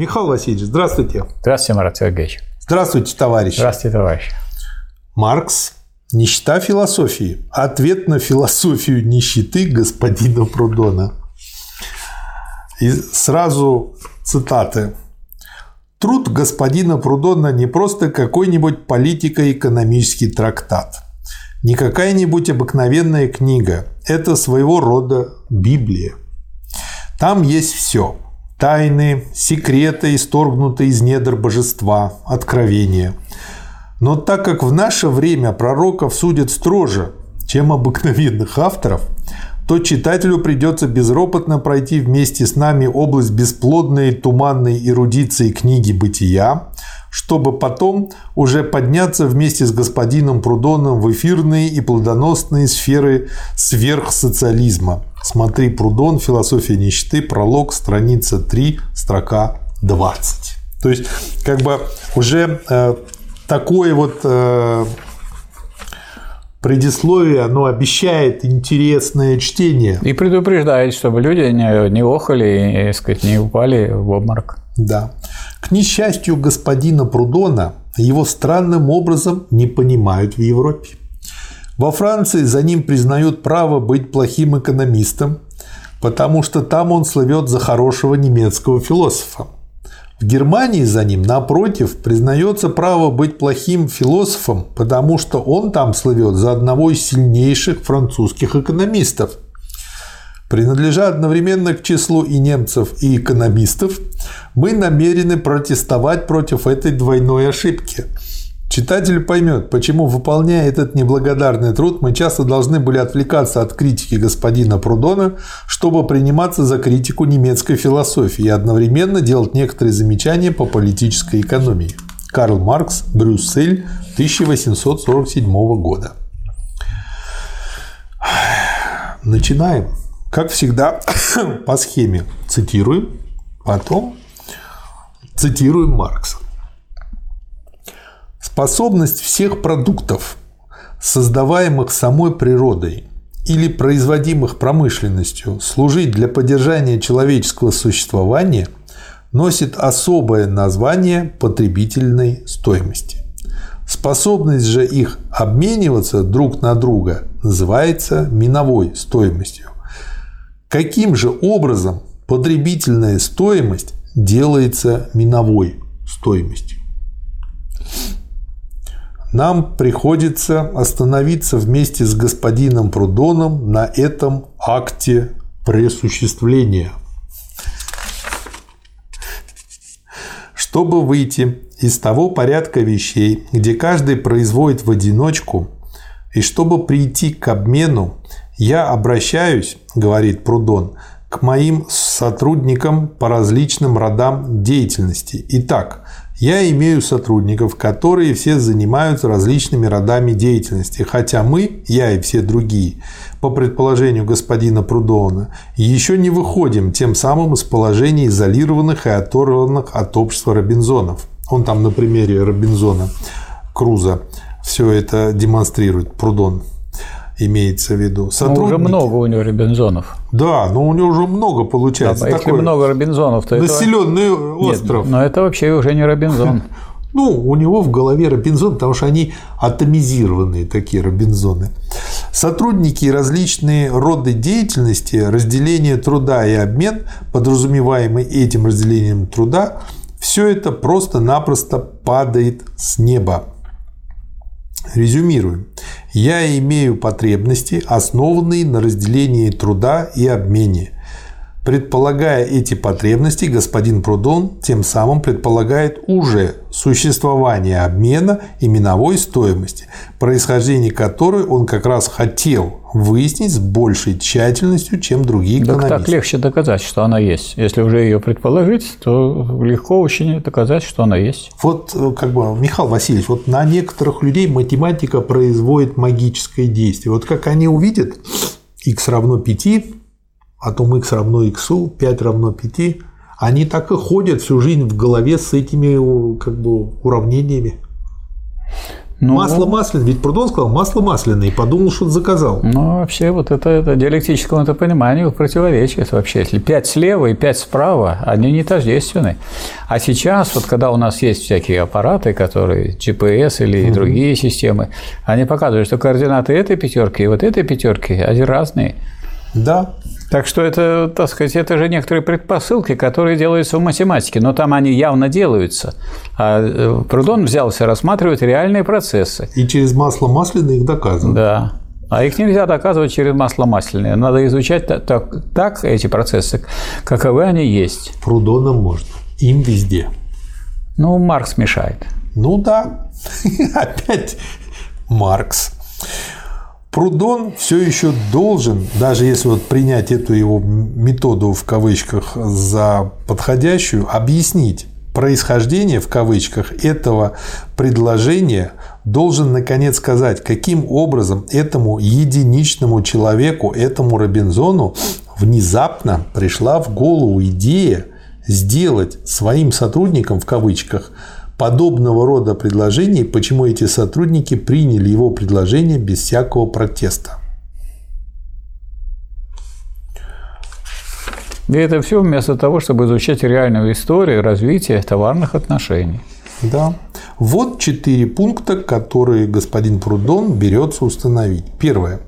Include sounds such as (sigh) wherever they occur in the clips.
Михаил Васильевич, здравствуйте. Здравствуйте, Марат Сергеевич. Здравствуйте, товарищи. Здравствуйте, товарищ. Маркс Нищета философии. Ответ на философию нищеты господина Прудона. И сразу цитаты. Труд господина Прудона не просто какой-нибудь политико-экономический трактат, не какая-нибудь обыкновенная книга. Это своего рода Библия. Там есть все. Тайны, секреты, исторгнутые из недр божества, откровения – но так как в наше время пророков судят строже, чем обыкновенных авторов, то читателю придется безропотно пройти вместе с нами область бесплодной туманной эрудиции книги «Бытия», чтобы потом уже подняться вместе с господином Прудоном в эфирные и плодоносные сферы сверхсоциализма. Смотри Прудон, «Философия нищеты», пролог, страница 3, строка 20. То есть, как бы уже э, такое вот э, предисловие, оно обещает интересное чтение. И предупреждает, чтобы люди не, не охали и сказать, не упали в обморок. Да. К несчастью господина Прудона его странным образом не понимают в Европе. Во Франции за ним признают право быть плохим экономистом, потому что там он слывет за хорошего немецкого философа. В Германии за ним, напротив, признается право быть плохим философом, потому что он там слывет за одного из сильнейших французских экономистов. Принадлежа одновременно к числу и немцев, и экономистов, мы намерены протестовать против этой двойной ошибки – Читатель поймет, почему, выполняя этот неблагодарный труд, мы часто должны были отвлекаться от критики господина Прудона, чтобы приниматься за критику немецкой философии и одновременно делать некоторые замечания по политической экономии. Карл Маркс, Брюссель, 1847 года. Начинаем. Как всегда, (coughs) по схеме цитируем, потом цитируем Маркса. Способность всех продуктов, создаваемых самой природой или производимых промышленностью, служить для поддержания человеческого существования носит особое название потребительной стоимости. Способность же их обмениваться друг на друга называется миновой стоимостью. Каким же образом потребительная стоимость делается миновой стоимостью? нам приходится остановиться вместе с господином Прудоном на этом акте пресуществления. Чтобы выйти из того порядка вещей, где каждый производит в одиночку, и чтобы прийти к обмену, я обращаюсь, говорит Прудон, к моим сотрудникам по различным родам деятельности. Итак, я имею сотрудников, которые все занимаются различными родами деятельности, хотя мы, я и все другие, по предположению господина Прудона, еще не выходим тем самым из положения изолированных и оторванных от общества Робинзонов. Он там на примере Робинзона Круза все это демонстрирует, Прудон имеется в виду. Сотрудники... Ну, уже много у него Робинзонов. Да, но у него уже много получается. Да, если много Робинзонов, то населенный это... остров. Нет, но это вообще уже не Робинзон. (laughs) Ну, у него в голове Робинзон, потому что они атомизированные такие Робинзоны. Сотрудники и различные роды деятельности, разделение труда и обмен, подразумеваемый этим разделением труда, все это просто-напросто падает с неба. Резюмируем. Я имею потребности, основанные на разделении труда и обмене. Предполагая эти потребности, господин Прудон тем самым предполагает уже существование обмена и миновой стоимости, происхождение которой он как раз хотел выяснить с большей тщательностью, чем другие экономисты. Так, так легче доказать, что она есть. Если уже ее предположить, то легко очень доказать, что она есть. Вот, э, как бы, Михаил Васильевич, вот на некоторых людей математика производит магическое действие. Вот как они увидят x равно 5, а то x равно x, 5 равно 5, они так и ходят всю жизнь в голове с этими как бы, уравнениями. Ну, масло масляное, ведь Прудон сказал масло масляное и подумал, что заказал. Ну, вообще, вот это, это диалектическому это пониманию противоречит вообще. Если пять слева и пять справа, они не тождественны. А сейчас, вот когда у нас есть всякие аппараты, которые GPS или угу. другие системы, они показывают, что координаты этой пятерки и вот этой пятерки, они разные. Да. Так что это, так сказать, это же некоторые предпосылки, которые делаются в математике, но там они явно делаются. А э, Прудон взялся рассматривать реальные процессы. И через масло масляное их доказывать. Да. А их нельзя доказывать через масло масляное. Надо изучать так, так, так эти процессы, каковы они есть. Прудоном можно. Им везде. Ну, Маркс мешает. Ну да. (laughs) Опять Маркс. Прудон все еще должен, даже если вот принять эту его методу в кавычках за подходящую, объяснить происхождение в кавычках этого предложения, должен наконец сказать, каким образом этому единичному человеку, этому Робинзону внезапно пришла в голову идея сделать своим сотрудникам в кавычках подобного рода предложений, почему эти сотрудники приняли его предложение без всякого протеста. И это все вместо того, чтобы изучать реальную историю развития товарных отношений. Да. Вот четыре пункта, которые господин Прудон берется установить. Первое.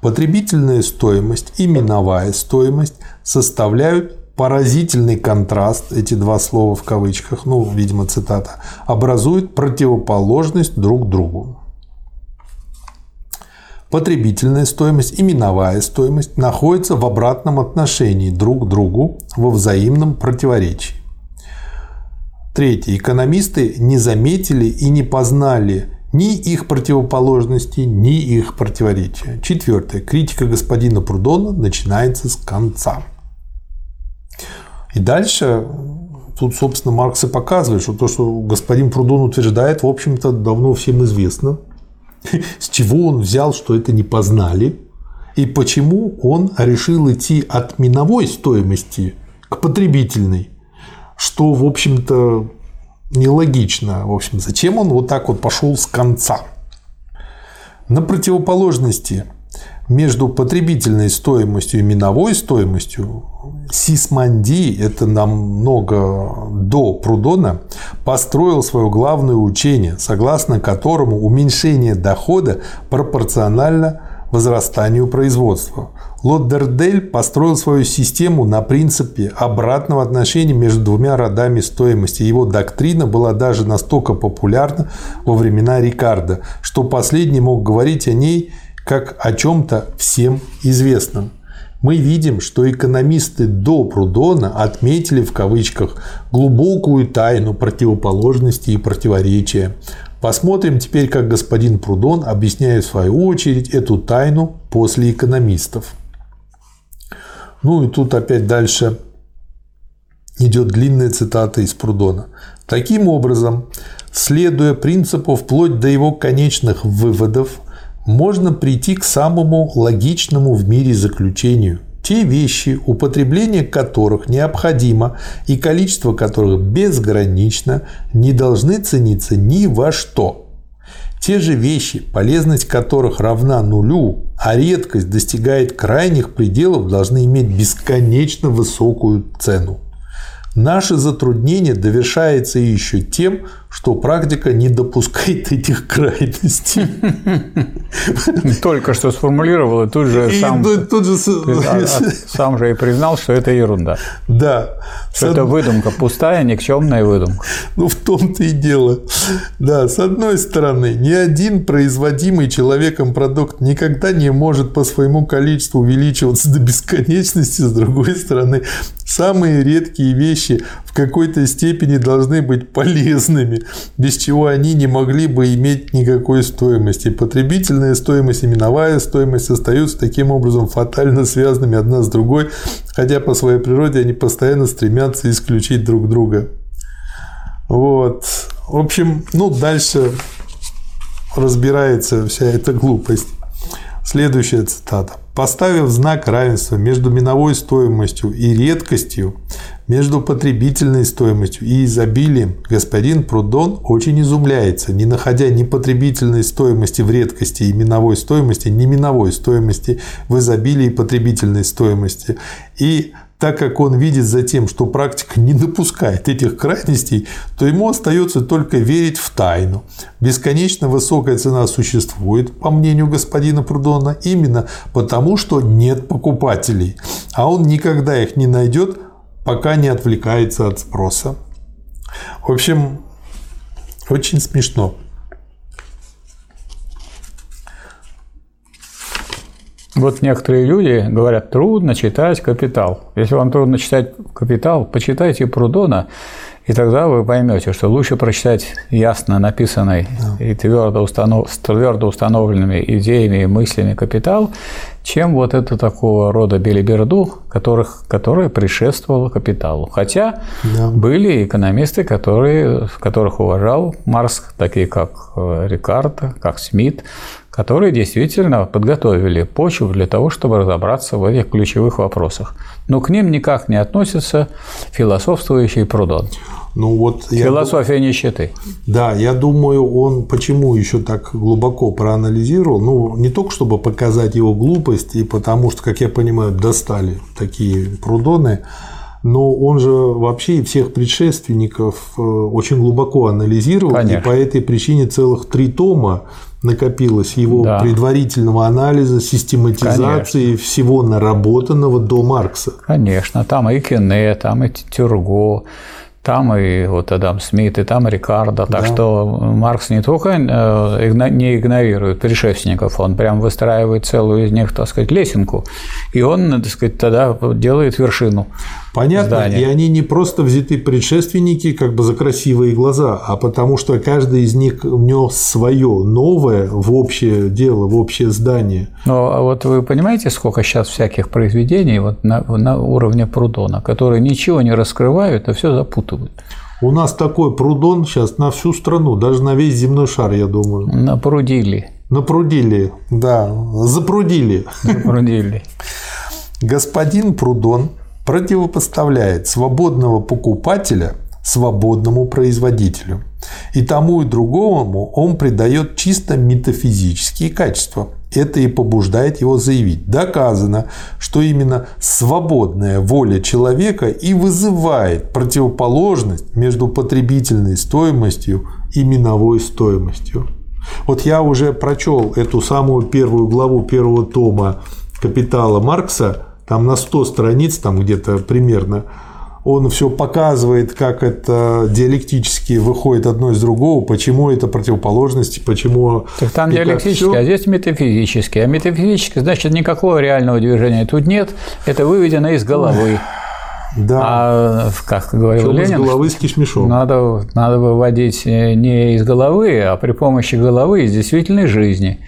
Потребительная стоимость и миновая стоимость составляют поразительный контраст, эти два слова в кавычках, ну, видимо, цитата, образуют противоположность друг другу. Потребительная стоимость и миновая стоимость находятся в обратном отношении друг к другу во взаимном противоречии. Третье. Экономисты не заметили и не познали ни их противоположности, ни их противоречия. Четвертое. Критика господина Прудона начинается с конца. И дальше тут, собственно, Маркс и показывает, что то, что господин Прудон утверждает, в общем-то, давно всем известно. (laughs) С чего он взял, что это не познали, и почему он решил идти от миновой стоимости к потребительной, что, в общем-то, нелогично. В общем, зачем он вот так вот пошел с конца? На противоположности между потребительной стоимостью и миновой стоимостью Сисманди, это намного до Прудона, построил свое главное учение, согласно которому уменьшение дохода пропорционально возрастанию производства. Лоддердель построил свою систему на принципе обратного отношения между двумя родами стоимости. Его доктрина была даже настолько популярна во времена Рикардо, что последний мог говорить о ней как о чем-то всем известном. Мы видим, что экономисты до Прудона отметили в кавычках глубокую тайну противоположности и противоречия. Посмотрим теперь, как господин Прудон объясняет в свою очередь эту тайну после экономистов. Ну и тут опять дальше идет длинная цитата из Прудона. Таким образом, следуя принципу вплоть до его конечных выводов, можно прийти к самому логичному в мире заключению. Те вещи, употребление которых необходимо и количество которых безгранично, не должны цениться ни во что. Те же вещи, полезность которых равна нулю, а редкость достигает крайних пределов, должны иметь бесконечно высокую цену. Наше затруднение довершается еще тем, что практика не допускает этих крайностей. (laughs) Только что сформулировал, и тут же сам, тут же... (laughs) А, а, сам же и признал, что это ерунда. Да. Что это выдумка, пустая, никчемная выдумка. Ну, в том-то и дело. Да, с одной стороны, ни один производимый человеком продукт никогда не может по своему количеству увеличиваться до бесконечности, с другой стороны, самые редкие вещи в какой-то степени должны быть полезными без чего они не могли бы иметь никакой стоимости. Потребительная стоимость и миновая стоимость остаются таким образом фатально связанными одна с другой, хотя по своей природе они постоянно стремятся исключить друг друга. Вот. В общем, ну, дальше разбирается вся эта глупость. Следующая цитата. Поставив знак равенства между миновой стоимостью и редкостью, между потребительной стоимостью и изобилием, господин Прудон очень изумляется, не находя ни потребительной стоимости в редкости и миновой стоимости, ни миновой стоимости в изобилии потребительной стоимости. И так как он видит за тем, что практика не допускает этих крайностей, то ему остается только верить в тайну. Бесконечно высокая цена существует, по мнению господина Прудона, именно потому, что нет покупателей, а он никогда их не найдет, пока не отвлекается от спроса. В общем, очень смешно. Вот некоторые люди говорят, трудно читать «Капитал». Если вам трудно читать «Капитал», почитайте Прудона, и тогда вы поймете, что лучше прочитать ясно написанный да. и твердо, установ... с твердо установленными идеями и мыслями «Капитал», чем вот это такого рода белиберду, которых, которая предшествовала «Капиталу». Хотя да. были экономисты, которые, которых уважал Марс, такие как э, Рикардо, как Смит, которые действительно подготовили почву для того, чтобы разобраться в этих ключевых вопросах. Но к ним никак не относится философствующий Прудон. Ну вот Философия я, нищеты. Да, я думаю, он почему еще так глубоко проанализировал, ну, не только чтобы показать его глупость, и потому что, как я понимаю, достали такие прудоны, но он же вообще и всех предшественников э, очень глубоко анализировал, Конечно. и по этой причине целых три тома накопилось его да. предварительного анализа, систематизации Конечно. всего наработанного до Маркса. Конечно, там и Кене, там и Тюрго, там и вот Адам Смит, и там Рикардо. Так да. что Маркс не только э, не игнорирует предшественников, он прям выстраивает целую из них, так сказать, лесенку. И он, так сказать, тогда делает вершину. Понятно, здания. и они не просто взяты предшественники как бы за красивые глаза, а потому что каждый из них внес свое новое в общее дело, в общее здание. Ну, а вот вы понимаете, сколько сейчас всяких произведений вот на, на уровне Прудона, которые ничего не раскрывают, а все запутывают. У нас такой прудон сейчас на всю страну, даже на весь земной шар, я думаю. Напрудили. Напрудили, да, запрудили. Запрудили. Господин Прудон противопоставляет свободного покупателя свободному производителю. И тому и другому он придает чисто метафизические качества. Это и побуждает его заявить. Доказано, что именно свободная воля человека и вызывает противоположность между потребительной стоимостью и миновой стоимостью. Вот я уже прочел эту самую первую главу первого тома «Капитала Маркса», там на 100 страниц, там где-то примерно, он все показывает, как это диалектически выходит одно из другого, почему это противоположности, почему... Так там диалектически, а здесь метафизически. А метафизически, значит, никакого реального движения тут нет, это выведено из головы. Да. А как говорил Ленин, из головы с кишмишом. Надо, надо выводить не из головы, а при помощи головы из действительной жизни.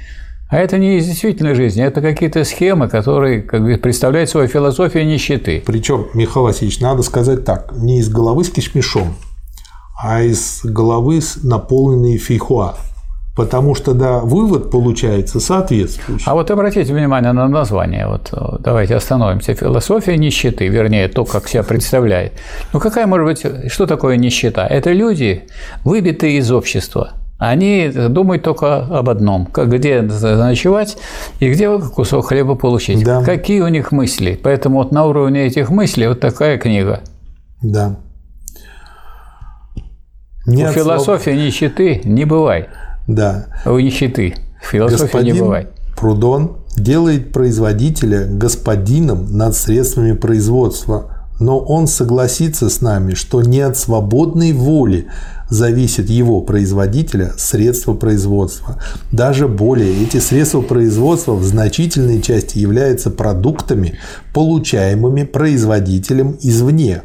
А это не из действительной жизни, это какие-то схемы, которые как бы, представляют свою философию нищеты. Причем, Михаил Васильевич, надо сказать так, не из головы с кишмишом, а из головы наполненной фейхуа. Потому что, да, вывод получается соответствующий. А вот обратите внимание на название. Вот давайте остановимся. Философия нищеты, вернее, то, как себя представляет. Ну, какая может быть, что такое нищета? Это люди, выбитые из общества – они думают только об одном, где ночевать и где кусок хлеба получить. Да. Какие у них мысли. Поэтому вот на уровне этих мыслей вот такая книга. Да. Нет у философии слов... нищеты не бывает. Да. У нищеты. Философии Господин не бывает. Прудон делает производителя господином над средствами производства, но он согласится с нами, что не от свободной воли зависит его производителя средства производства. Даже более, эти средства производства в значительной части являются продуктами, получаемыми производителем извне.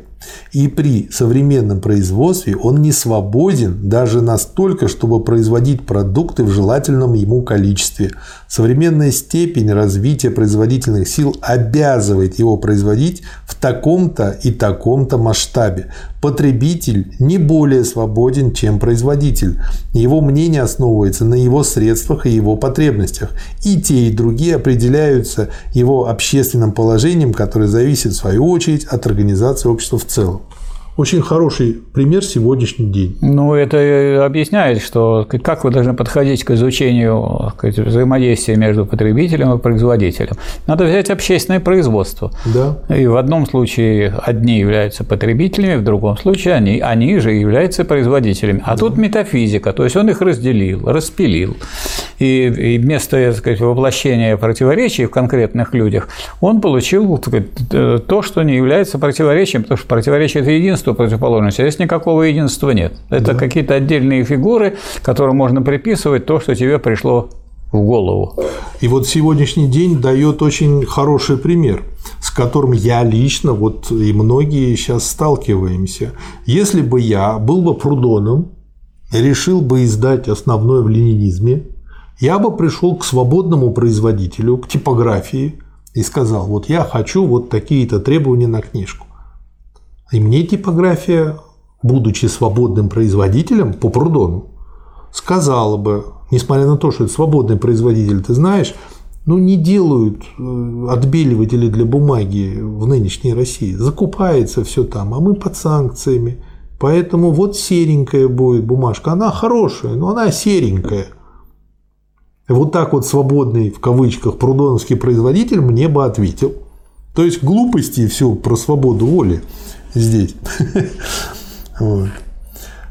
И при современном производстве он не свободен даже настолько, чтобы производить продукты в желательном ему количестве. Современная степень развития производительных сил обязывает его производить в таком-то и таком-то масштабе. Потребитель не более свободен, чем производитель. Его мнение основывается на его средствах и его потребностях. И те, и другие определяются его общественным положением, которое зависит в свою очередь от организации общества в целом. Очень хороший пример сегодняшний день. Ну, это объясняет, что как вы должны подходить к изучению к взаимодействия между потребителем и производителем. Надо взять общественное производство. Да. И в одном случае одни являются потребителями, в другом случае они, они же являются производителями. А да. тут метафизика, то есть он их разделил, распилил. И, и вместо так сказать, воплощения противоречий в конкретных людях он получил сказать, то, что не является противоречием, потому что противоречие – это единственное единство противоположности, а здесь никакого единства нет. Это да. какие-то отдельные фигуры, которым можно приписывать то, что тебе пришло в голову. И вот сегодняшний день дает очень хороший пример, с которым я лично, вот и многие сейчас сталкиваемся. Если бы я был бы Прудоном, решил бы издать основное в ленинизме, я бы пришел к свободному производителю, к типографии и сказал, вот я хочу вот такие-то требования на книжку. И мне типография, будучи свободным производителем по Прудону, сказала бы, несмотря на то, что это свободный производитель, ты знаешь, ну, не делают э, отбеливатели для бумаги в нынешней России. Закупается все там, а мы под санкциями. Поэтому вот серенькая будет бумажка. Она хорошая, но она серенькая. Вот так вот свободный, в кавычках, прудоновский производитель мне бы ответил. То есть глупости все про свободу воли здесь. (laughs)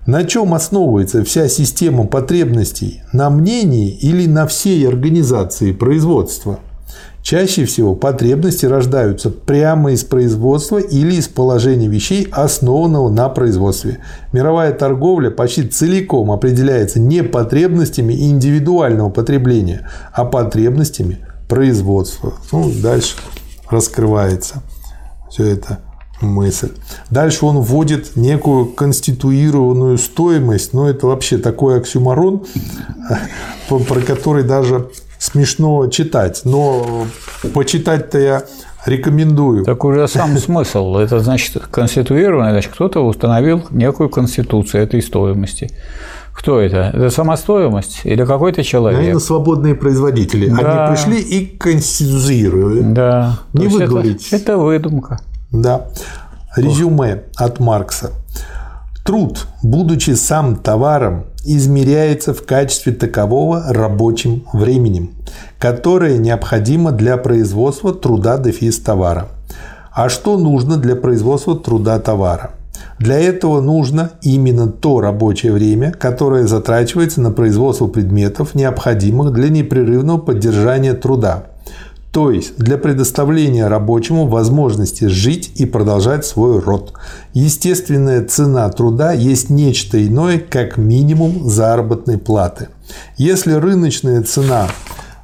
На чем основывается вся система потребностей? На мнении или на всей организации производства? Чаще всего потребности рождаются прямо из производства или из положения вещей, основанного на производстве. Мировая торговля почти целиком определяется не потребностями индивидуального потребления, а потребностями производства. Ну, дальше раскрывается все это мысль. Дальше он вводит некую конституированную стоимость, но это вообще такой оксюмарон, про который даже смешно читать. Но почитать-то я рекомендую. Так уже сам смысл. Это значит конституированный, значит кто-то установил некую конституцию этой стоимости. Кто это? Это сама стоимость или какой-то человек? Наверное, свободные производители. Да. Они пришли и конституируют. Да. Не вы говорите. Это, это выдумка. Да. Резюме от Маркса. Труд, будучи сам товаром, измеряется в качестве такового рабочим временем, которое необходимо для производства труда дефис товара. А что нужно для производства труда товара? Для этого нужно именно то рабочее время, которое затрачивается на производство предметов, необходимых для непрерывного поддержания труда – то есть для предоставления рабочему возможности жить и продолжать свой род. Естественная цена труда есть нечто иное, как минимум заработной платы. Если рыночная цена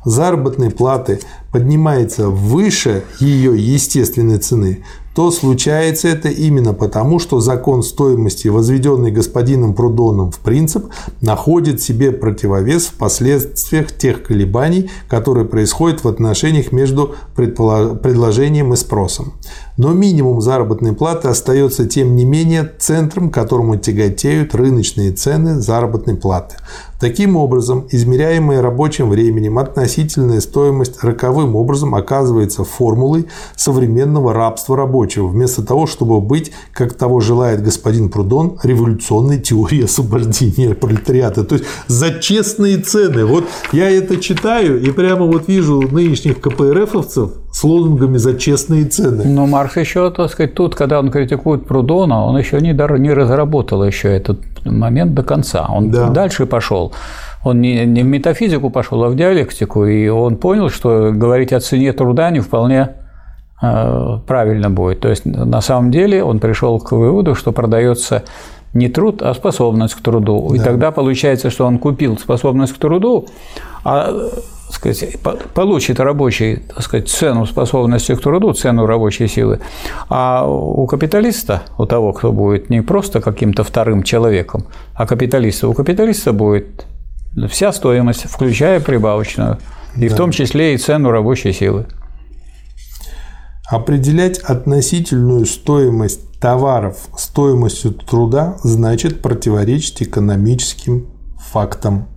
заработной платы поднимается выше ее естественной цены, то случается это именно потому, что закон стоимости, возведенный господином Прудоном в принцип, находит себе противовес в последствиях тех колебаний, которые происходят в отношениях между предложением и спросом. Но минимум заработной платы остается тем не менее центром, к которому тяготеют рыночные цены заработной платы. Таким образом, измеряемая рабочим временем относительная стоимость роковым образом оказывается формулой современного рабства рабочего, вместо того, чтобы быть, как того желает господин Прудон, революционной теорией освобождения пролетариата. То есть за честные цены. Вот я это читаю и прямо вот вижу нынешних КПРФовцев с лозунгами за честные цены. Но Маркс еще, так сказать, тут, когда он критикует Прудона, он еще не, не разработал еще этот момент до конца. Он да. дальше пошел. Он не, не в метафизику пошел, а в диалектику, и он понял, что говорить о цене труда не вполне э, правильно будет. То есть на самом деле он пришел к выводу, что продается не труд, а способность к труду. Да. И тогда получается, что он купил способность к труду, а сказать, получит рабочий так сказать, цену способности к труду, цену рабочей силы, а у капиталиста, у того, кто будет не просто каким-то вторым человеком, а капиталиста, у капиталиста будет вся стоимость, включая прибавочную, и да. в том числе и цену рабочей силы. Определять относительную стоимость товаров стоимостью труда значит противоречить экономическим фактам.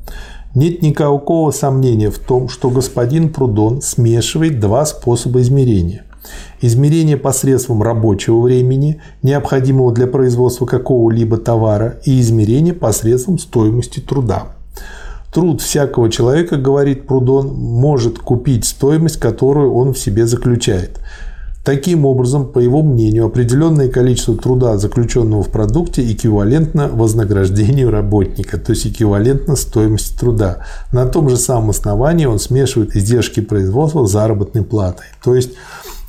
Нет никакого сомнения в том, что господин Прудон смешивает два способа измерения. Измерение посредством рабочего времени, необходимого для производства какого-либо товара, и измерение посредством стоимости труда. Труд всякого человека, говорит Прудон, может купить стоимость, которую он в себе заключает. Таким образом, по его мнению, определенное количество труда, заключенного в продукте, эквивалентно вознаграждению работника, то есть эквивалентно стоимости труда. На том же самом основании он смешивает издержки производства с заработной платой. То есть,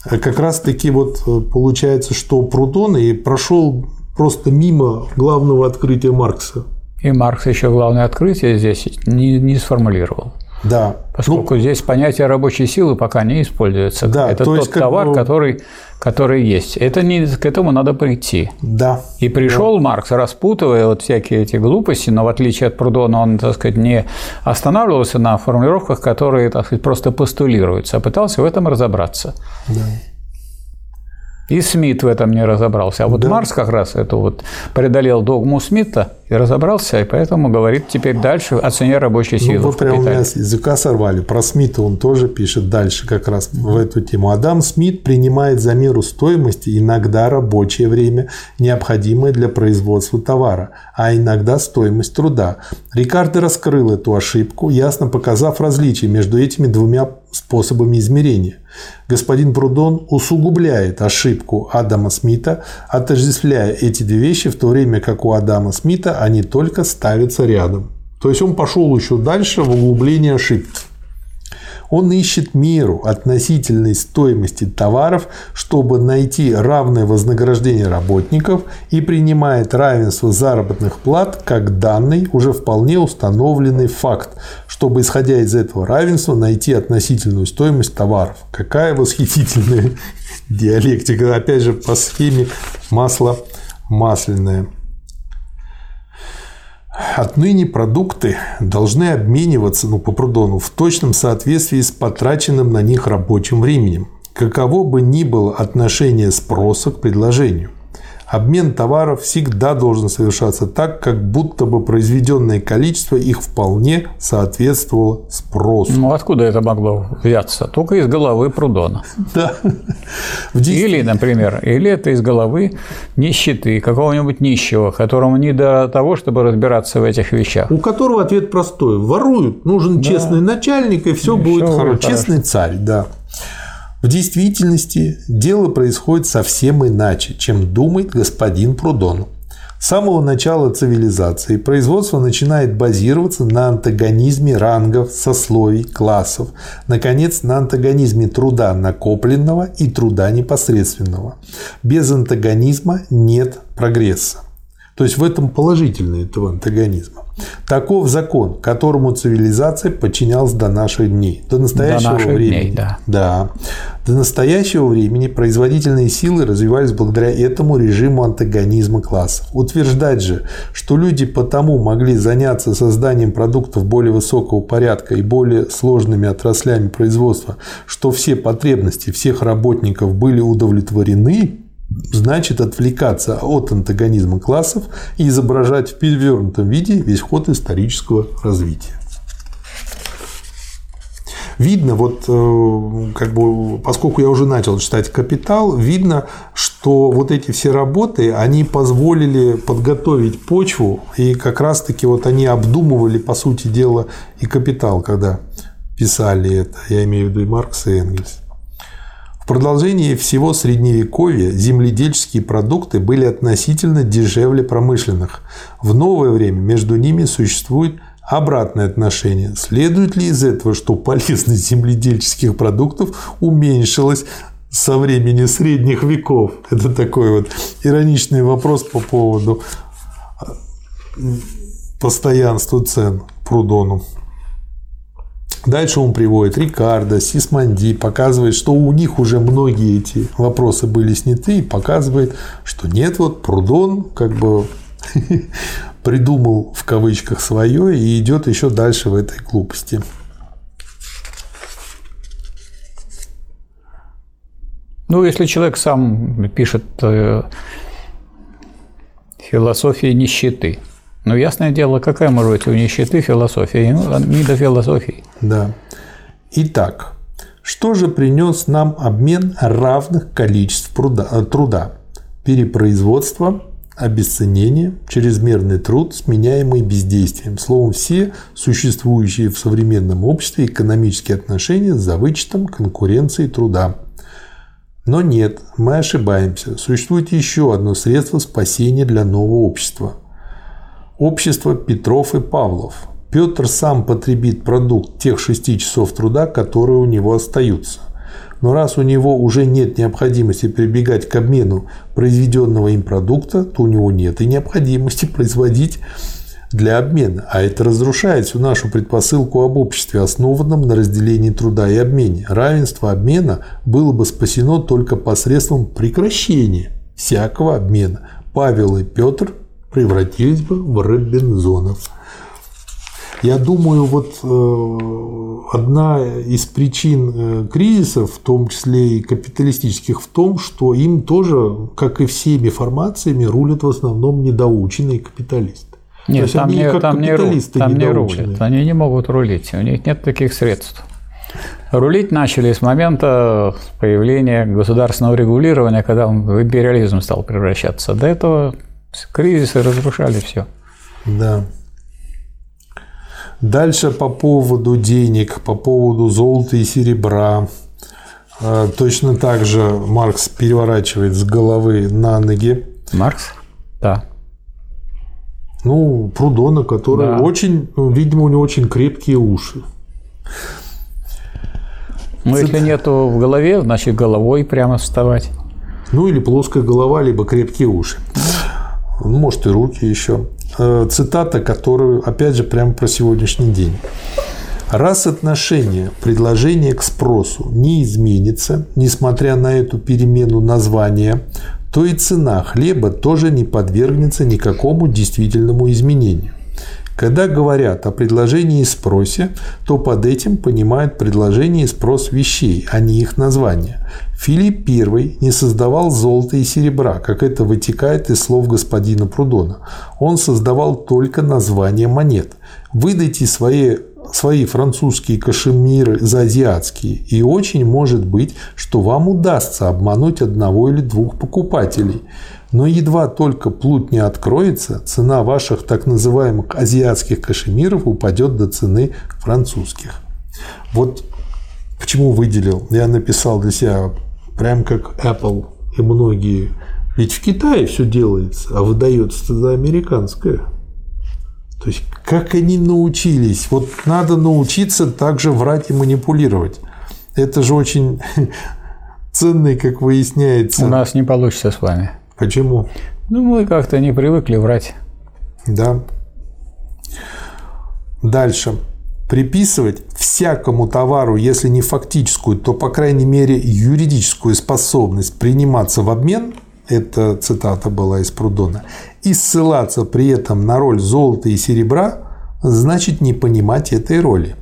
э, как раз таки вот э, получается, что Прудон и прошел просто мимо главного открытия Маркса. И Маркс еще главное открытие здесь не, не сформулировал. Да. Поскольку ну, здесь понятие рабочей силы пока не используется. Да, это то тот есть, товар, бы... который, который есть. Это не, к этому надо прийти. Да. И пришел да. Маркс, распутывая вот всякие эти глупости, но в отличие от Прудона он, так сказать, не останавливался на формулировках, которые, так сказать, просто постулируются, а пытался в этом разобраться. Да. И Смит в этом не разобрался. А вот да. Марс как раз это вот преодолел догму Смита и разобрался, и поэтому говорит теперь дальше о цене рабочей ну, силы. Ну, вот прямо у меня с языка сорвали. Про Смита он тоже пишет дальше как раз в эту тему. Адам Смит принимает за меру стоимости иногда рабочее время, необходимое для производства товара, а иногда стоимость труда. Рикардо раскрыл эту ошибку, ясно показав различие между этими двумя способами измерения. Господин Прудон усугубляет ошибку Адама Смита, отождествляя эти две вещи, в то время как у Адама Смита они только ставятся рядом. То есть он пошел еще дальше в углубление ошибки. Он ищет меру относительной стоимости товаров, чтобы найти равное вознаграждение работников и принимает равенство заработных плат как данный, уже вполне установленный факт, чтобы, исходя из этого равенства, найти относительную стоимость товаров. Какая восхитительная (laughs) диалектика. Опять же, по схеме масло масляное. Отныне продукты должны обмениваться ну, по Прудону в точном соответствии с потраченным на них рабочим временем, каково бы ни было отношение спроса к предложению. Обмен товаров всегда должен совершаться так, как будто бы произведенное количество их вполне соответствовало спросу. Ну, откуда это могло взяться? Только из головы Прудона. (laughs) Да. Или, например, или это из головы нищеты, какого-нибудь нищего, которому не до того, чтобы разбираться в этих вещах. У которого ответ простой. Воруют, нужен честный начальник, и все будет хорошо. Честный царь, да. В действительности дело происходит совсем иначе, чем думает господин Прудон. С самого начала цивилизации производство начинает базироваться на антагонизме рангов, сословий, классов, наконец, на антагонизме труда накопленного и труда непосредственного. Без антагонизма нет прогресса. То есть в этом положительный этого антагонизма. Таков закон, которому цивилизация подчинялась до наших дней, до настоящего до наших времени. Дней, да. да. До настоящего времени производительные силы развивались благодаря этому режиму антагонизма классов. Утверждать же, что люди потому могли заняться созданием продуктов более высокого порядка и более сложными отраслями производства, что все потребности всех работников были удовлетворены, значит отвлекаться от антагонизма классов и изображать в перевернутом виде весь ход исторического развития. Видно, вот э, как бы, поскольку я уже начал читать «Капитал», видно, что вот эти все работы, они позволили подготовить почву, и как раз-таки вот они обдумывали, по сути дела, и «Капитал», когда писали это, я имею в виду и Маркс, и Энгельс продолжении всего Средневековья земледельческие продукты были относительно дешевле промышленных. В новое время между ними существует обратное отношение. Следует ли из этого, что полезность земледельческих продуктов уменьшилась со времени средних веков? Это такой вот ироничный вопрос по поводу постоянства цен Прудону. Дальше он приводит Рикардо, Сисманди, показывает, что у них уже многие эти вопросы были сняты, и показывает, что нет, вот Прудон как бы (laughs) придумал в кавычках свое и идет еще дальше в этой глупости. Ну, если человек сам пишет э, философии нищеты, ну, ясное дело, какая может быть у нищеты философия? Ну, не до философии. Да. Итак, что же принес нам обмен равных количеств труда? Перепроизводство, обесценение, чрезмерный труд, сменяемый бездействием. Словом, все существующие в современном обществе экономические отношения за вычетом конкуренции труда. Но нет, мы ошибаемся. Существует еще одно средство спасения для нового общества. Общество Петров и Павлов. Петр сам потребит продукт тех шести часов труда, которые у него остаются. Но раз у него уже нет необходимости прибегать к обмену произведенного им продукта, то у него нет и необходимости (laughs) производить для обмена. А это разрушает всю нашу предпосылку об обществе, основанном на разделении труда и обмене. Равенство обмена было бы спасено только посредством прекращения всякого обмена. Павел и Петр превратились бы в Робинзонов. Я думаю, вот э, одна из причин э, кризисов, в том числе и капиталистических, в том, что им тоже, как и всеми формациями, рулят в основном недоученные капиталисты. Нет, есть там, они не, там, не, ру, там не рулят. Они не могут рулить. У них нет таких средств. Рулить начали с момента появления государственного регулирования, когда он в империализм стал превращаться. До этого кризисы разрушали все. Да. Дальше по поводу денег, по поводу золота и серебра. А, точно так же Маркс переворачивает с головы на ноги. Маркс? Да. Ну, Прудона, который да. очень, ну, видимо, у него очень крепкие уши. Ну, Цит... если нету в голове, значит головой прямо вставать. Ну, или плоская голова, либо крепкие уши. Ну, может, и руки еще. Э, цитата, которую, опять же, прямо про сегодняшний день. Раз отношение предложения к спросу не изменится, несмотря на эту перемену названия, то и цена хлеба тоже не подвергнется никакому действительному изменению. Когда говорят о предложении и спросе, то под этим понимают предложение и спрос вещей, а не их название. Филипп I не создавал золота и серебра, как это вытекает из слов господина Прудона. Он создавал только названия монет. Выдайте свои свои французские кашемиры за азиатские, и очень может быть, что вам удастся обмануть одного или двух покупателей. Но едва только плут не откроется, цена ваших так называемых азиатских кашемиров упадет до цены французских. Вот почему выделил. Я написал для себя, прям как Apple и многие. Ведь в Китае все делается, а выдается тогда американское. То есть, как они научились? Вот надо научиться также врать и манипулировать. Это же очень (laughs) ценный, как выясняется. У нас не получится с вами. Почему? Ну, мы как-то не привыкли врать. Да. Дальше. Приписывать всякому товару, если не фактическую, то, по крайней мере, юридическую способность приниматься в обмен – это цитата была из Прудона, и ссылаться при этом на роль золота и серебра, значит не понимать этой роли.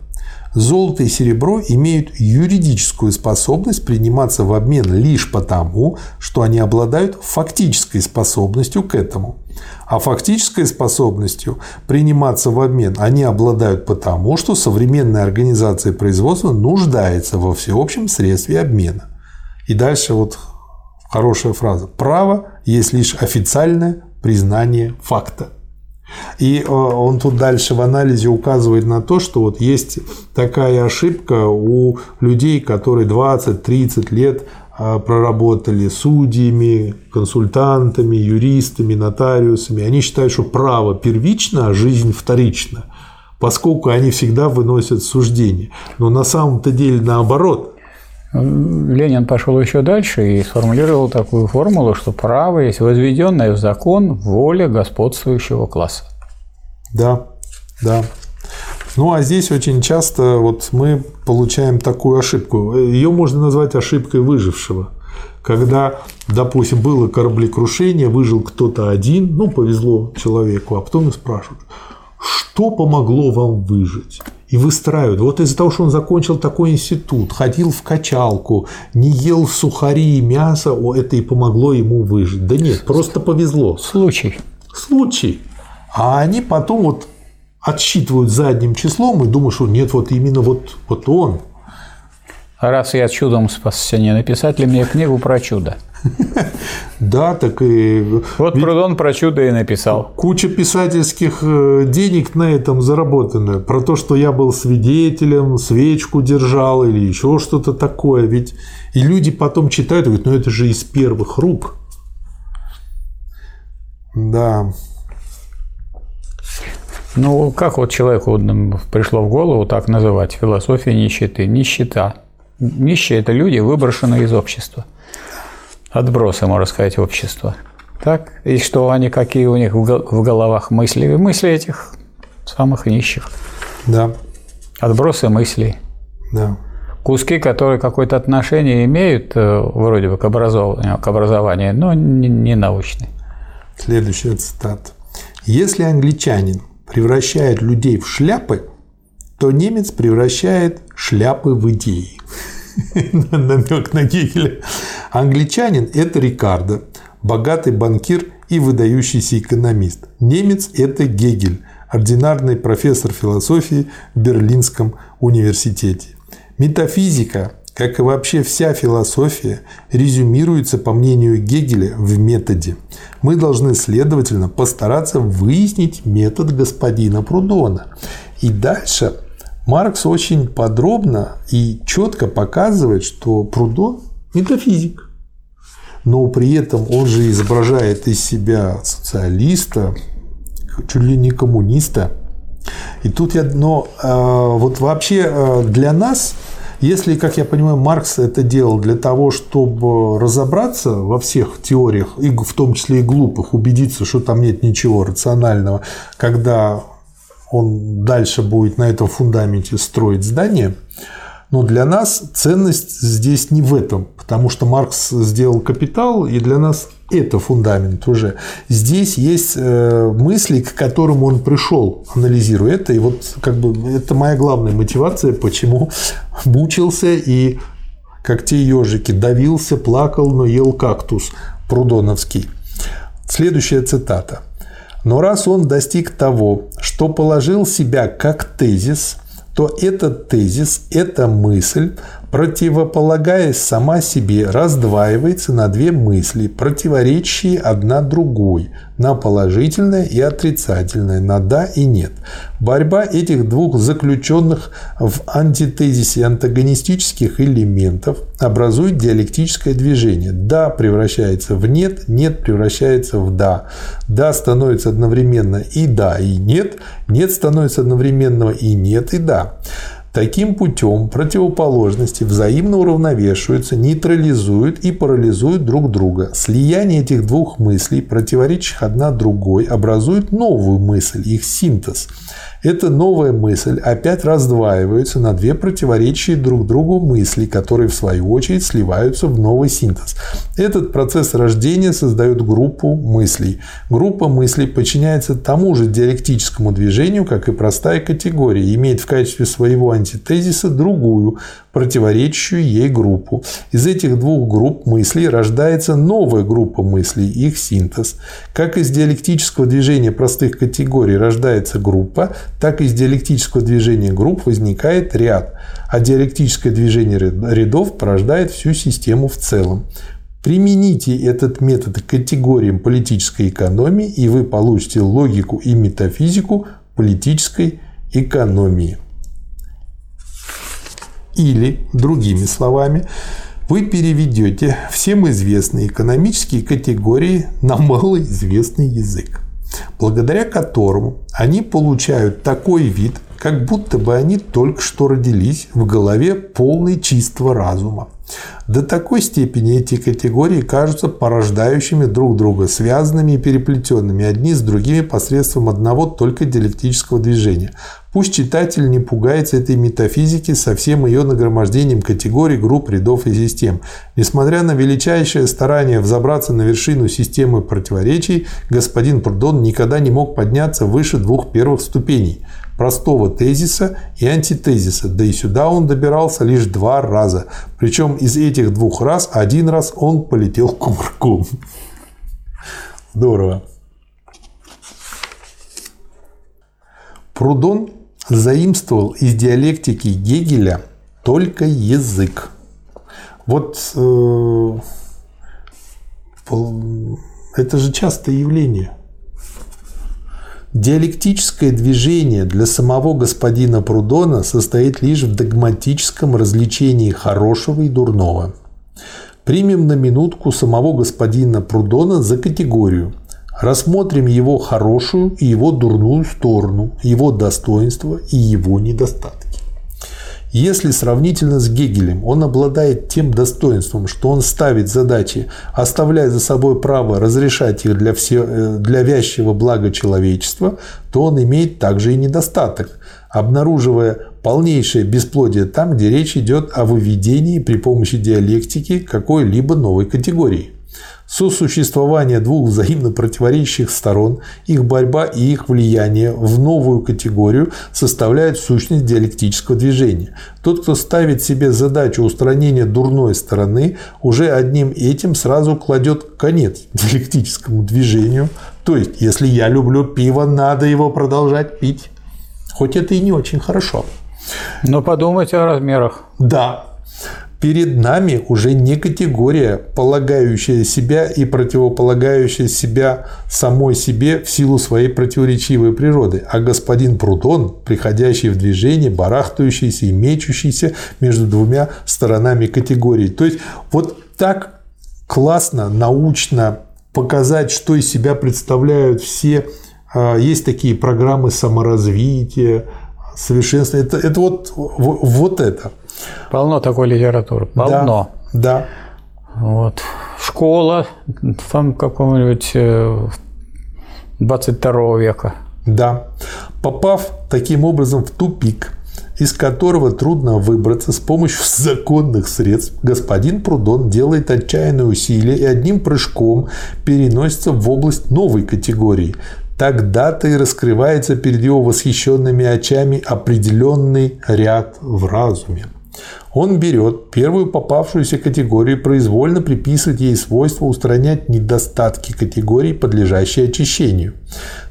Золото и серебро имеют юридическую способность приниматься в обмен лишь потому, что они обладают фактической способностью к этому. А фактической способностью приниматься в обмен они обладают потому, что современная организация производства нуждается во всеобщем средстве обмена. И дальше вот Хорошая фраза. Право есть лишь официальное признание факта. И э, он тут дальше в анализе указывает на то, что вот есть такая ошибка у людей, которые 20-30 лет э, проработали судьями, консультантами, юристами, нотариусами. Они считают, что право первично, а жизнь вторична, поскольку они всегда выносят суждение. Но на самом-то деле наоборот. Ленин пошел еще дальше и сформулировал такую формулу, что право есть возведенная в закон воля господствующего класса. Да, да. Ну, а здесь очень часто вот мы получаем такую ошибку. Ее можно назвать ошибкой выжившего. Когда, допустим, было кораблекрушение, выжил кто-то один, ну, повезло человеку, а потом и спрашивают, что помогло вам выжить? И выстраивают. Вот из-за того, что он закончил такой институт, ходил в качалку, не ел сухари и мясо, о, это и помогло ему выжить. Да нет, просто повезло. Случай. Случай. А они потом вот отсчитывают задним числом и думают, что нет, вот именно вот, вот он. Раз я чудом спасся, не написать ли мне книгу про чудо? (laughs) Да, так и... Вот Прудон про чудо и написал. Куча писательских э, денег на этом заработано. Про то, что я был свидетелем, свечку держал или еще что-то такое. Ведь и люди потом читают и говорят, ну это же из первых рук. Да. Ну, как вот человеку пришло в голову так называть философия нищеты? Нищета. Нищие – это люди, выброшенные из общества. Отбросы, можно сказать, общества. Так? И что они, какие у них в головах мысли? Мысли этих самых нищих. Да. Отбросы мыслей. Да. Куски, которые какое-то отношение имеют э, вроде бы к образованию, к образованию но не, не научные. Следующая цитата. Если англичанин превращает людей в шляпы, то немец превращает шляпы в идеи. (laughs) Намек на Гегеля. Англичанин – это Рикардо, богатый банкир и выдающийся экономист. Немец – это Гегель, ординарный профессор философии в Берлинском университете. Метафизика, как и вообще вся философия, резюмируется, по мнению Гегеля, в методе. Мы должны, следовательно, постараться выяснить метод господина Прудона. И дальше Маркс очень подробно и четко показывает, что Прудон – метафизик. Но при этом он же изображает из себя социалиста, чуть ли не коммуниста. И тут я, но э, вот вообще э, для нас, если, как я понимаю, Маркс это делал для того, чтобы разобраться во всех теориях, и в том числе и глупых, убедиться, что там нет ничего рационального, когда он дальше будет на этом фундаменте строить здание. Но для нас ценность здесь не в этом, потому что Маркс сделал капитал, и для нас это фундамент уже. Здесь есть э, мысли, к которым он пришел, анализируя это. И вот как бы это моя главная мотивация, почему мучился и как те ежики, давился, плакал, но ел кактус Прудоновский. Следующая цитата. Но раз он достиг того, что положил себя как тезис, то этот тезис, эта мысль противополагаясь сама себе, раздваивается на две мысли, противоречащие одна другой, на положительное и отрицательное, на «да» и «нет». Борьба этих двух заключенных в антитезисе антагонистических элементов образует диалектическое движение. «Да» превращается в «нет», «нет» превращается в «да». «Да» становится одновременно и «да», и «нет», «нет» становится одновременно и «нет», и «да». Таким путем противоположности взаимно уравновешиваются, нейтрализуют и парализуют друг друга. Слияние этих двух мыслей, противоречащих одна другой, образует новую мысль, их синтез – эта новая мысль опять раздваивается на две противоречащие друг другу мысли, которые в свою очередь сливаются в новый синтез. Этот процесс рождения создает группу мыслей. Группа мыслей подчиняется тому же диалектическому движению, как и простая категория, имеет в качестве своего антитезиса другую, противоречащую ей группу. Из этих двух групп мыслей рождается новая группа мыслей, их синтез. Как из диалектического движения простых категорий рождается группа, так и из диалектического движения групп возникает ряд, а диалектическое движение рядов порождает всю систему в целом. Примените этот метод к категориям политической экономии, и вы получите логику и метафизику политической экономии. Или, другими словами, вы переведете всем известные экономические категории на малоизвестный язык, благодаря которому они получают такой вид, как будто бы они только что родились в голове полной чистого разума. До такой степени эти категории кажутся порождающими друг друга, связанными и переплетенными одни с другими посредством одного только диалектического движения. Пусть читатель не пугается этой метафизики со всем ее нагромождением категорий, групп, рядов и систем. Несмотря на величайшее старание взобраться на вершину системы противоречий, господин Прудон никогда не мог подняться выше двух первых ступеней – простого тезиса и антитезиса, да и сюда он добирался лишь два раза. Причем из этих двух раз один раз он полетел кувырком. Здорово. Прудон заимствовал из диалектики Гегеля только язык. Вот э, это же частое явление. Диалектическое движение для самого господина Прудона состоит лишь в догматическом развлечении хорошего и дурного. Примем на минутку самого господина Прудона за категорию. Рассмотрим его хорошую и его дурную сторону, его достоинства и его недостатки. Если сравнительно с Гегелем он обладает тем достоинством, что он ставит задачи, оставляя за собой право разрешать их для, все, э, для вящего блага человечества, то он имеет также и недостаток, обнаруживая полнейшее бесплодие там, где речь идет о выведении при помощи диалектики какой-либо новой категории. Сосуществование двух взаимно противоречащих сторон, их борьба и их влияние в новую категорию составляют сущность диалектического движения. Тот, кто ставит себе задачу устранения дурной стороны, уже одним этим сразу кладет конец диалектическому движению. То есть, если я люблю пиво, надо его продолжать пить. Хоть это и не очень хорошо. Но подумайте о размерах. Да, Перед нами уже не категория, полагающая себя и противополагающая себя самой себе в силу своей противоречивой природы, а господин Прутон, приходящий в движение, барахтающийся и мечущийся между двумя сторонами категории. То есть вот так классно, научно показать, что из себя представляют все. А, есть такие программы саморазвития, совершенствования. Это, это вот, вот это. Полно такой литературы, полно. Да. да. Вот. Школа там какого-нибудь 22 э, века. Да. Попав таким образом в тупик, из которого трудно выбраться с помощью законных средств, господин Прудон делает отчаянные усилия и одним прыжком переносится в область новой категории. Тогда-то и раскрывается перед его восхищенными очами определенный ряд в разуме. Он берет первую попавшуюся категорию и произвольно приписывает ей свойство устранять недостатки категории, подлежащей очищению.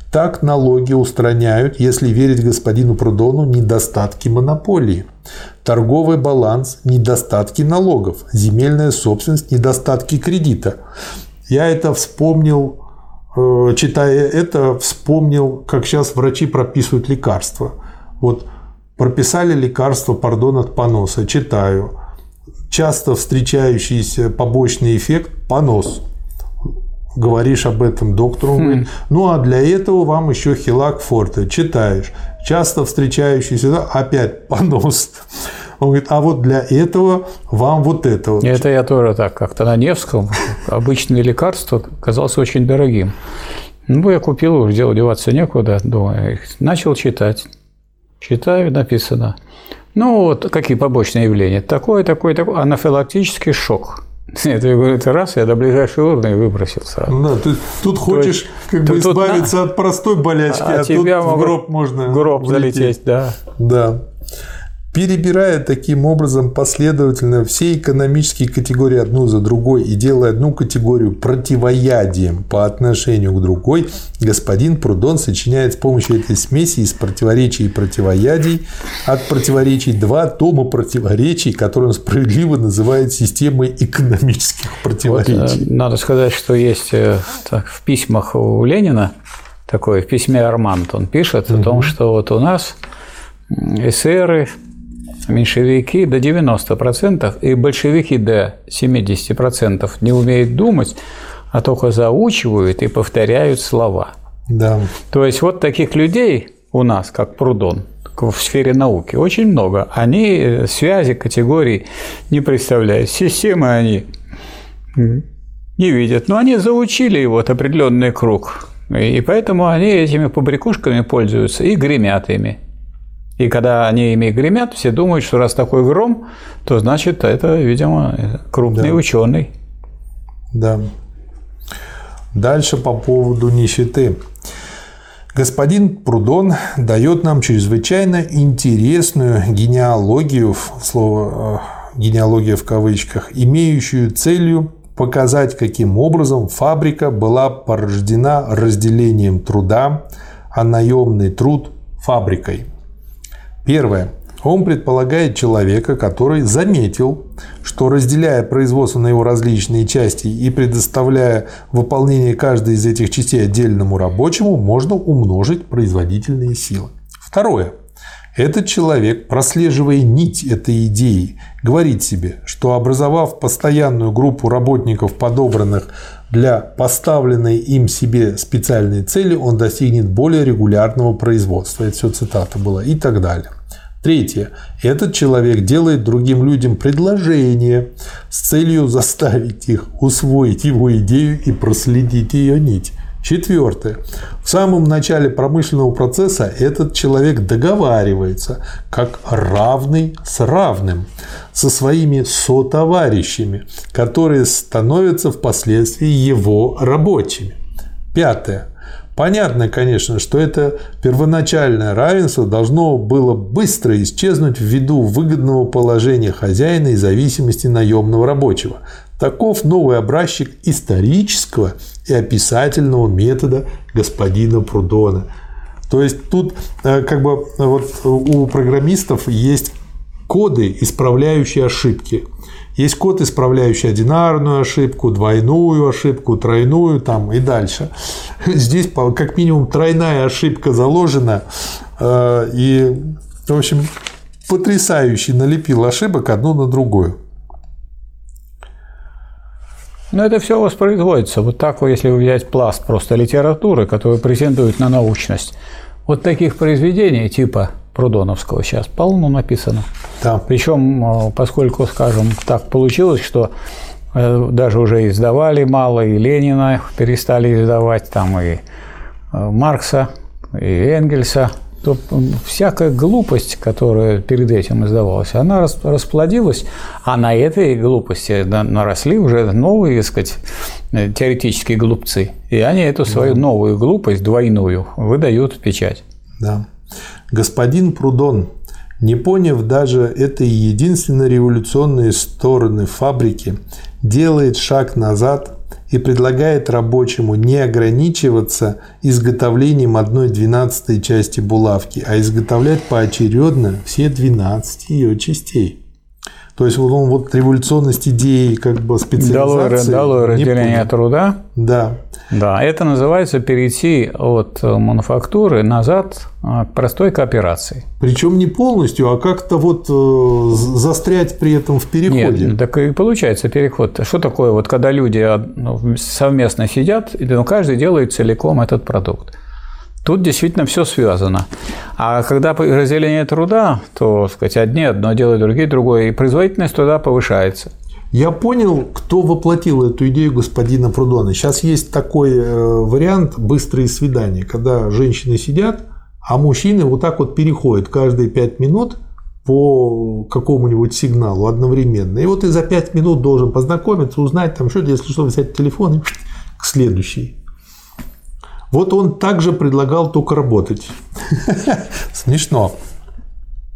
Так налоги устраняют, если верить господину Прудону, недостатки монополии. Торговый баланс – недостатки налогов. Земельная собственность – недостатки кредита. Я это вспомнил, читая это, вспомнил, как сейчас врачи прописывают лекарства. Вот Прописали лекарство, пардон, от поноса. Читаю. Часто встречающийся побочный эффект – понос. Говоришь об этом доктору, говорит, хм. ну а для этого вам еще хилак форте. Читаешь. Часто встречающийся, опять понос. Он говорит, а вот для этого вам вот это. Вот. Это я тоже так как-то на Невском. Обычное лекарство казалось очень дорогим. Ну, я купил, уже дело деваться некуда, думаю. Начал читать. Читаю, написано. Ну, вот какие побочные явления. Такое, такое, такое. Анафилактический шок. (laughs) Это, я говорю, это раз, я до ближайшей урны выбросил сразу. Да, ты тут хочешь есть, как бы избавиться на... от простой болячки, а, а тут в гроб можно гроб влететь. залететь, да. Да. Перебирая таким образом последовательно все экономические категории одну за другой и делая одну категорию противоядием по отношению к другой, господин Прудон сочиняет с помощью этой смеси из противоречий и противоядий от противоречий два тома противоречий, которые он справедливо называет системой экономических противоречий. Вот, надо сказать, что есть э, так, в письмах у Ленина такое, в письме Армант он пишет угу. о том, что вот у нас эсеры, меньшевики до 90% и большевики до 70% не умеют думать, а только заучивают и повторяют слова. Да. То есть вот таких людей у нас, как Прудон, в сфере науки, очень много. Они э, связи, категорий не представляют. Системы они не видят. Но они заучили вот определенный круг. И поэтому они этими побрякушками пользуются и гремят ими. И когда они ими гремят, все думают, что раз такой гром, то значит это, видимо, крупный да. ученый. Да. Дальше по поводу нищеты. Господин Прудон дает нам чрезвычайно интересную генеалогию, слово э, генеалогия в кавычках, имеющую целью показать, каким образом фабрика была порождена разделением труда, а наемный труд – фабрикой. Первое. Он предполагает человека, который заметил, что разделяя производство на его различные части и предоставляя выполнение каждой из этих частей отдельному рабочему, можно умножить производительные силы. Второе. Этот человек, прослеживая нить этой идеи, говорит себе, что образовав постоянную группу работников, подобранных для поставленной им себе специальной цели, он достигнет более регулярного производства. Это все цитата была и так далее. Третье. Этот человек делает другим людям предложение с целью заставить их усвоить его идею и проследить ее нить. Четвертое. В самом начале промышленного процесса этот человек договаривается как равный с равным со своими сотоварищами, которые становятся впоследствии его рабочими. Пятое. Понятно, конечно, что это первоначальное равенство должно было быстро исчезнуть ввиду выгодного положения хозяина и зависимости наемного рабочего. Таков новый образчик исторического и описательного метода господина Прудона. То есть тут э, как бы вот у программистов есть коды, исправляющие ошибки. Есть код, исправляющий одинарную ошибку, двойную ошибку, тройную там и дальше. (laughs) Здесь как минимум тройная ошибка заложена. Э, и, в общем, потрясающий налепил ошибок одну на другую. Но это все воспроизводится. Вот так, если взять пласт просто литературы, который претендует на научность, вот таких произведений типа Прудоновского сейчас полно написано. Да. Причем, э, поскольку, скажем, так получилось, что э, даже уже издавали мало, и Ленина перестали издавать, там и э, Маркса, и Энгельса, то всякая глупость, которая перед этим издавалась, она расплодилась, а на этой глупости наросли уже новые, так сказать, теоретические глупцы. И они эту свою да. новую глупость, двойную, выдают в печать. Да. Господин Прудон, не поняв даже этой единственной революционной стороны фабрики, делает шаг назад и предлагает рабочему не ограничиваться изготовлением одной двенадцатой части булавки, а изготовлять поочередно все 12 ее частей. То есть вот он вот революционность идеи как бы специализации. Дало, дало разделение труда. Да. Да, это называется перейти от мануфактуры назад а, к простой кооперации. Причем не полностью, а как-то вот э, застрять при этом в переходе. Нет, так и получается переход. Что такое, вот когда люди ну, совместно сидят, и ну, каждый делает целиком этот продукт. Тут действительно все связано. А когда разделение труда, то сказать, одни одно делают, другие другое, и производительность труда повышается. Я понял, кто воплотил эту идею господина Прудона. Сейчас есть такой э, вариант быстрые свидания, когда женщины сидят, а мужчины вот так вот переходят каждые пять минут по какому-нибудь сигналу одновременно. И вот и за пять минут должен познакомиться, узнать, там что, если что, взять телефон и к следующей. Вот он также предлагал только работать. Смешно.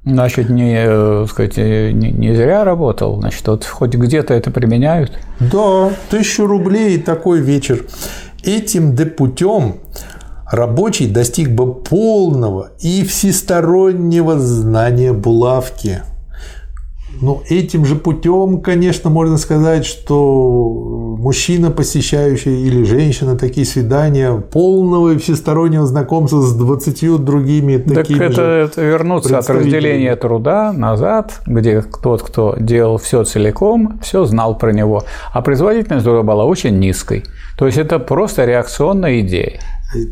Значит, не, э, сказать, э, не, не зря работал, значит, вот хоть где-то это применяют. Да, тысячу рублей и такой вечер. Этим депутем рабочий достиг бы полного и всестороннего знания булавки – ну, этим же путем, конечно, можно сказать, что мужчина, посещающий или женщина такие свидания, полного и всестороннего знакомства с 20 другими такими так это, это вернуться от разделения труда назад, где тот, кто делал все целиком, все знал про него, а производительность труда была очень низкой. То есть это просто реакционная идея.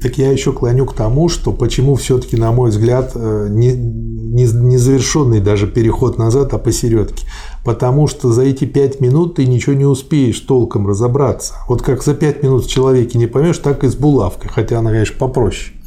Так я еще клоню к тому, что почему все-таки, на мой взгляд, э, не, незавершенный даже переход назад, а посередке. Потому что за эти пять минут ты ничего не успеешь толком разобраться. Вот как за пять минут в человеке не поймешь, так и с булавкой, хотя она, конечно, попроще.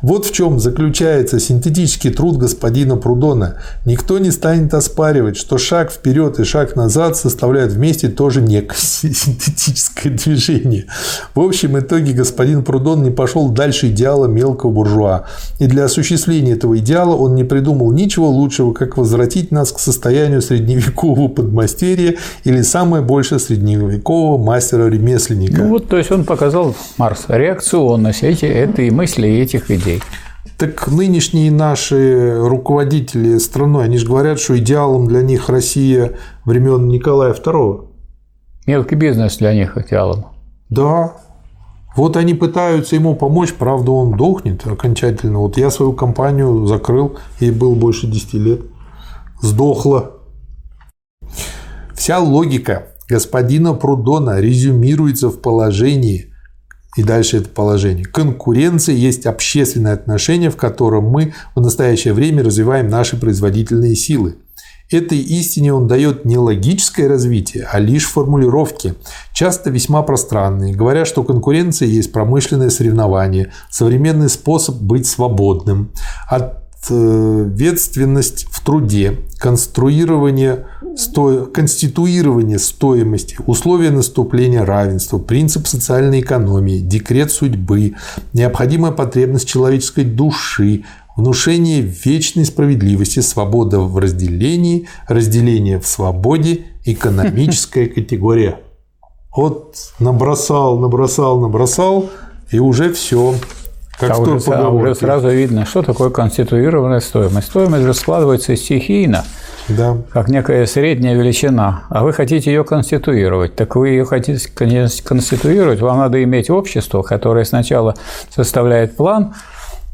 Вот в чем заключается синтетический труд господина Прудона. Никто не станет оспаривать, что шаг вперед и шаг назад составляют вместе тоже некое (laughs) синтетическое движение. В общем итоге господин Прудон не пошел дальше идеала мелкого буржуа. И для осуществления этого идеала он не придумал ничего лучшего, как возвратить нас к состоянию средневекового подмастерья или самое больше средневекового мастера-ремесленника. Ну вот, то есть он показал Марс реакционность эти, этой мысли этих идей. Так нынешние наши руководители страной, они же говорят, что идеалом для них Россия времен Николая II. Мелкий бизнес для них идеалом. Да. Вот они пытаются ему помочь, правда, он дохнет окончательно. Вот я свою компанию закрыл, ей было больше 10 лет. Сдохла. Вся логика господина Прудона резюмируется в положении, и дальше это положение. Конкуренция есть общественное отношение, в котором мы в настоящее время развиваем наши производительные силы. Этой истине он дает не логическое развитие, а лишь формулировки, часто весьма пространные, говоря, что конкуренция есть промышленное соревнование, современный способ быть свободным. От ответственность в труде, конструирование, сто... конституирование стоимости, условия наступления равенства, принцип социальной экономии, декрет судьбы, необходимая потребность человеческой души, внушение вечной справедливости, свобода в разделении, разделение в свободе, экономическая (laughs) категория. Вот набросал, набросал, набросал, и уже все. Как а уже, а уже сразу видно, что такое конституированная стоимость. Стоимость же складывается стихийно, да. как некая средняя величина, а вы хотите ее конституировать. Так вы ее хотите конституировать, вам надо иметь общество, которое сначала составляет план,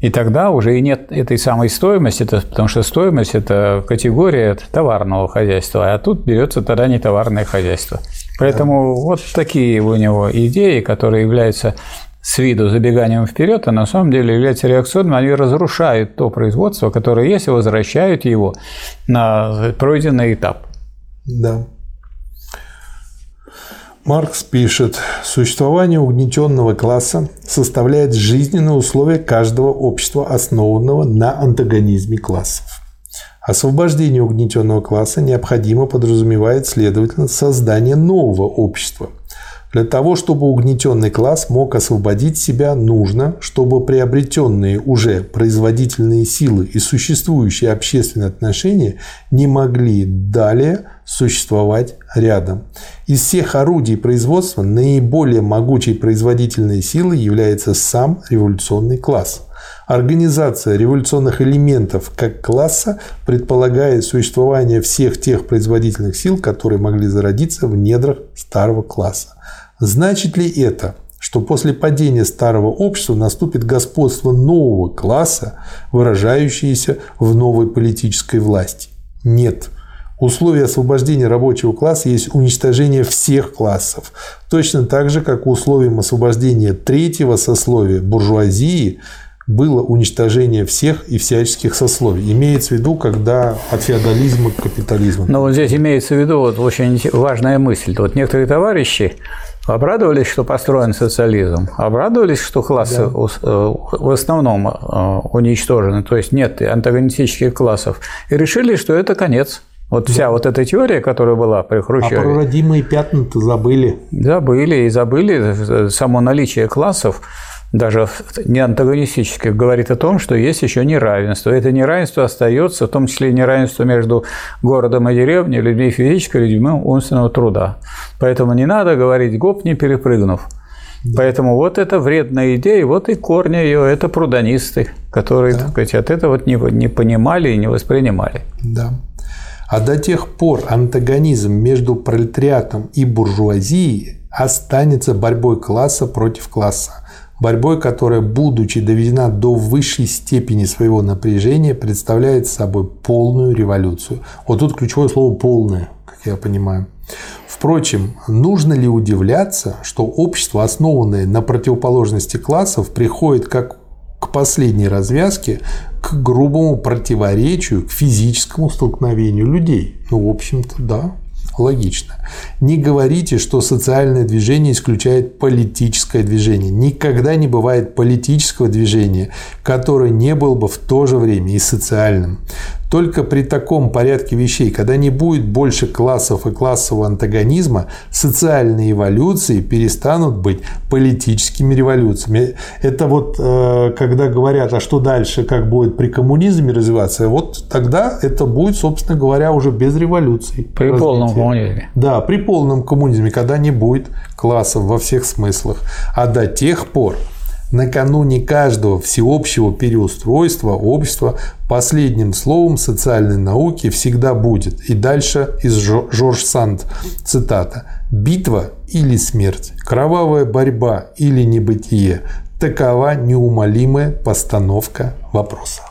и тогда уже и нет этой самой стоимости, это, потому что стоимость – это категория товарного хозяйства, а тут берется тогда не товарное хозяйство. Поэтому да. вот такие у него идеи, которые являются с виду забеганием вперед, а на самом деле являются реакционными, они разрушают то производство, которое есть, и возвращают его на пройденный этап. Да. Маркс пишет, существование угнетенного класса составляет жизненные условия каждого общества, основанного на антагонизме классов. Освобождение угнетенного класса необходимо подразумевает, следовательно, создание нового общества – для того, чтобы угнетенный класс мог освободить себя, нужно, чтобы приобретенные уже производительные силы и существующие общественные отношения не могли далее существовать рядом. Из всех орудий производства наиболее могучей производительной силой является сам революционный класс. Организация революционных элементов как класса предполагает существование всех тех производительных сил, которые могли зародиться в недрах старого класса. Значит ли это, что после падения старого общества наступит господство нового класса, выражающееся в новой политической власти? Нет. Условие освобождения рабочего класса есть уничтожение всех классов. Точно так же, как условием освобождения третьего сословия буржуазии было уничтожение всех и всяческих сословий. Имеется в виду, когда от феодализма к капитализму. Но вот здесь имеется в виду вот очень важная мысль. Вот некоторые товарищи Обрадовались, что построен социализм, обрадовались, что классы да. Э, в основном э, уничтожены, то есть нет антагонистических классов, и решили, что это конец. Вот да. вся вот эта теория, которая была при Хрущеве. А про родимые пятна-то забыли. Забыли и забыли само наличие классов даже не антагонистических, говорит о том, что есть еще неравенство. Это неравенство остается, в том числе неравенство между городом и деревней, людьми физического, людьми умственного труда. Поэтому не надо говорить гоп, не перепрыгнув. Поэтому вот это вредная идея, вот и корни ее, это прудонисты, которые, да. так сказать, от этого вот не, не понимали и не воспринимали. Да. А до тех пор антагонизм между пролетариатом и буржуазией останется борьбой класса против класса борьбой, которая, будучи доведена до высшей степени своего напряжения, представляет собой полную революцию. Вот тут ключевое слово «полное», как я понимаю. Впрочем, нужно ли удивляться, что общество, основанное на противоположности классов, приходит как к последней развязке, к грубому противоречию, к физическому столкновению людей. Ну, в общем-то, да. Логично. Не говорите, что социальное движение исключает политическое движение. Никогда не бывает политического движения, которое не было бы в то же время и социальным. Только при таком порядке вещей, когда не будет больше классов и классового антагонизма, социальные эволюции перестанут быть политическими революциями. Это вот э, когда говорят, а что дальше, как будет при коммунизме развиваться, вот тогда это будет, собственно говоря, уже без революции. При развития. полном коммунизме. Да, при полном коммунизме, когда не будет классов во всех смыслах. А до тех пор, накануне каждого всеобщего переустройства общества последним словом социальной науки всегда будет. И дальше из Жорж Санд цитата. «Битва или смерть, кровавая борьба или небытие – такова неумолимая постановка вопроса».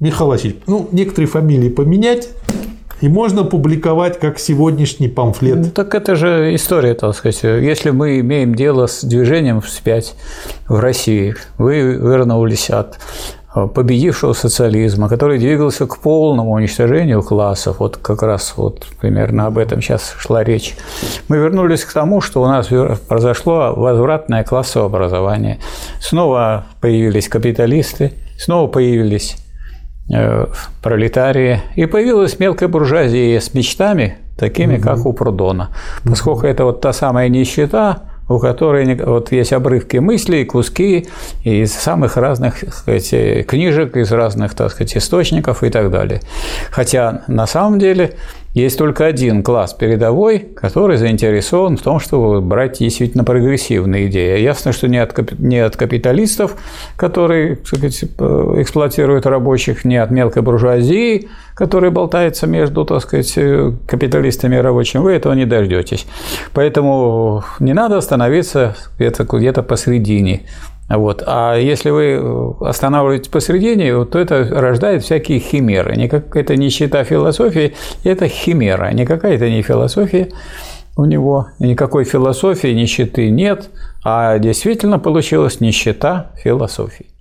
Михаил Васильевич, ну, некоторые фамилии поменять, и можно публиковать как сегодняшний памфлет. Ну, так это же история, так сказать. Если мы имеем дело с движением вспять в России, вы вернулись от победившего социализма, который двигался к полному уничтожению классов, вот как раз вот примерно об этом сейчас шла речь, мы вернулись к тому, что у нас произошло возвратное классовое образование. Снова появились капиталисты, снова появились Э, пролетарии, и появилась мелкая буржуазия с мечтами, такими, угу. как у Прудона. Поскольку это вот та самая нищета, у которой вот есть обрывки мыслей, куски из самых разных так сказать, книжек, из разных так сказать, источников и так далее. Хотя на самом деле есть только один класс передовой, который заинтересован в том, чтобы брать действительно прогрессивные идеи. Ясно, что не от, не от капиталистов, которые сказать, эксплуатируют рабочих, не от мелкой буржуазии, которая болтается между так сказать, капиталистами и рабочими, вы этого не дождетесь. Поэтому не надо остановиться где-то где посередине. Вот. А если вы э, останавливаетесь посередине, то это рождает всякие химеры. Никак, это не чита философии, это химера. Никакая это не философия у него, никакой философии, нищеты нет, а действительно получилась нищета философии.